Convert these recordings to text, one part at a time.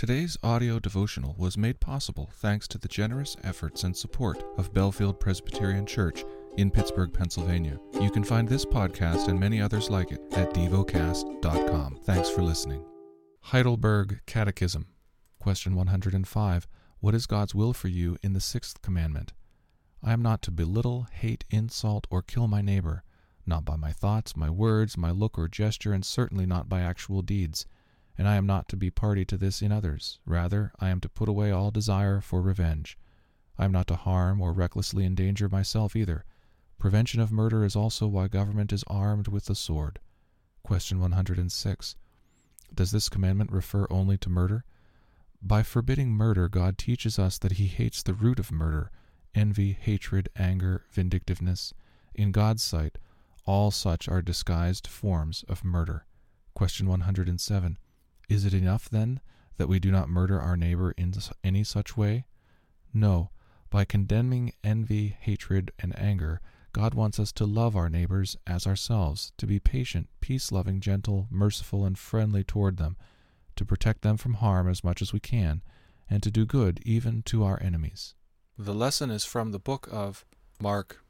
Today's audio devotional was made possible thanks to the generous efforts and support of Bellefield Presbyterian Church in Pittsburgh, Pennsylvania. You can find this podcast and many others like it at devocast.com. Thanks for listening. Heidelberg Catechism, question 105. What is God's will for you in the sixth commandment? I am not to belittle, hate, insult, or kill my neighbor, not by my thoughts, my words, my look or gesture, and certainly not by actual deeds and I am not to be party to this in others. Rather, I am to put away all desire for revenge. I am not to harm or recklessly endanger myself either. Prevention of murder is also why government is armed with the sword. Question 106. Does this commandment refer only to murder? By forbidding murder, God teaches us that He hates the root of murder envy, hatred, anger, vindictiveness. In God's sight, all such are disguised forms of murder. Question 107. Is it enough, then, that we do not murder our neighbor in any such way? No. By condemning envy, hatred, and anger, God wants us to love our neighbors as ourselves, to be patient, peace loving, gentle, merciful, and friendly toward them, to protect them from harm as much as we can, and to do good even to our enemies. The lesson is from the book of Mark.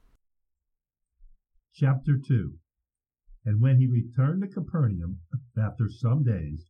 Chapter 2 And when he returned to Capernaum after some days,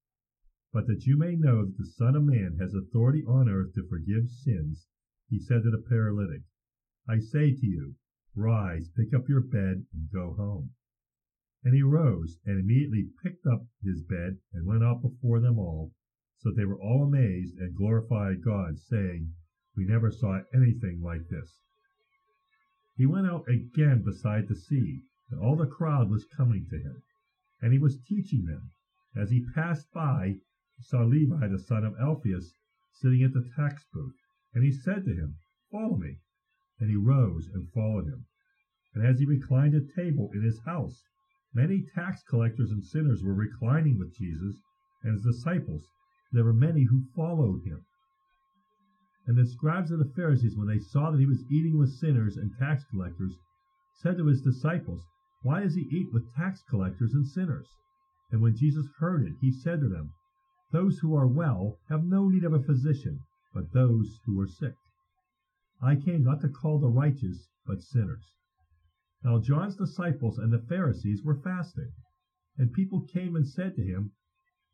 But that you may know that the Son of Man has authority on earth to forgive sins, he said to the paralytic, I say to you, rise, pick up your bed, and go home. And he rose, and immediately picked up his bed, and went out before them all, so they were all amazed, and glorified God, saying, We never saw anything like this. He went out again beside the sea, and all the crowd was coming to him, and he was teaching them. As he passed by, saw Levi the son of Alphaeus sitting at the tax booth, and he said to him, Follow me. And he rose and followed him. And as he reclined at table in his house, many tax collectors and sinners were reclining with Jesus and his disciples. There were many who followed him. And the scribes and the Pharisees, when they saw that he was eating with sinners and tax collectors, said to his disciples, Why does he eat with tax collectors and sinners? And when Jesus heard it, he said to them, those who are well have no need of a physician, but those who are sick. I came not to call the righteous, but sinners. Now John's disciples and the Pharisees were fasting. And people came and said to him,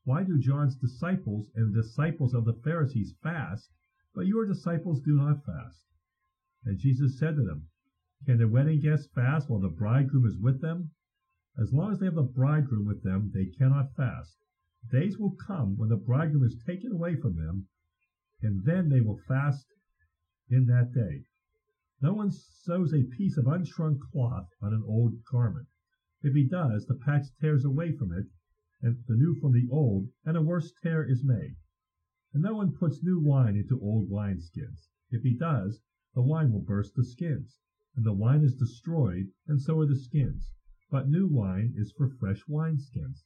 Why do John's disciples and the disciples of the Pharisees fast, but your disciples do not fast? And Jesus said to them, Can the wedding guests fast while the bridegroom is with them? As long as they have the bridegroom with them, they cannot fast. Days will come when the bridegroom is taken away from them, and then they will fast in that day. No one sews a piece of unshrunk cloth on an old garment. If he does, the patch tears away from it, and the new from the old, and a worse tear is made. And no one puts new wine into old wineskins. If he does, the wine will burst the skins, and the wine is destroyed, and so are the skins. But new wine is for fresh wineskins.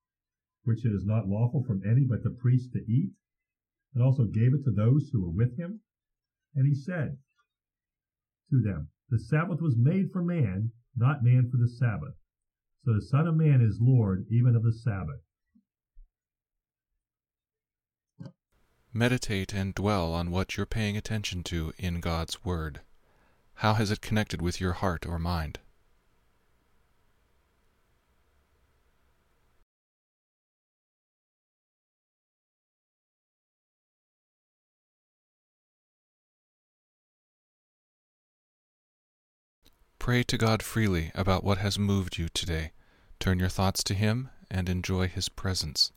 Which it is not lawful from any but the priest to eat, and also gave it to those who were with him? And he said to them, The Sabbath was made for man, not man for the Sabbath. So the Son of Man is Lord even of the Sabbath. Meditate and dwell on what you're paying attention to in God's Word. How has it connected with your heart or mind? Pray to God freely about what has moved you today. Turn your thoughts to Him and enjoy His presence.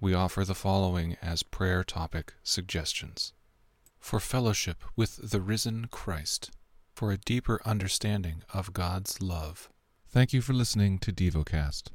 We offer the following as prayer topic suggestions for fellowship with the risen Christ, for a deeper understanding of God's love. Thank you for listening to DevoCast.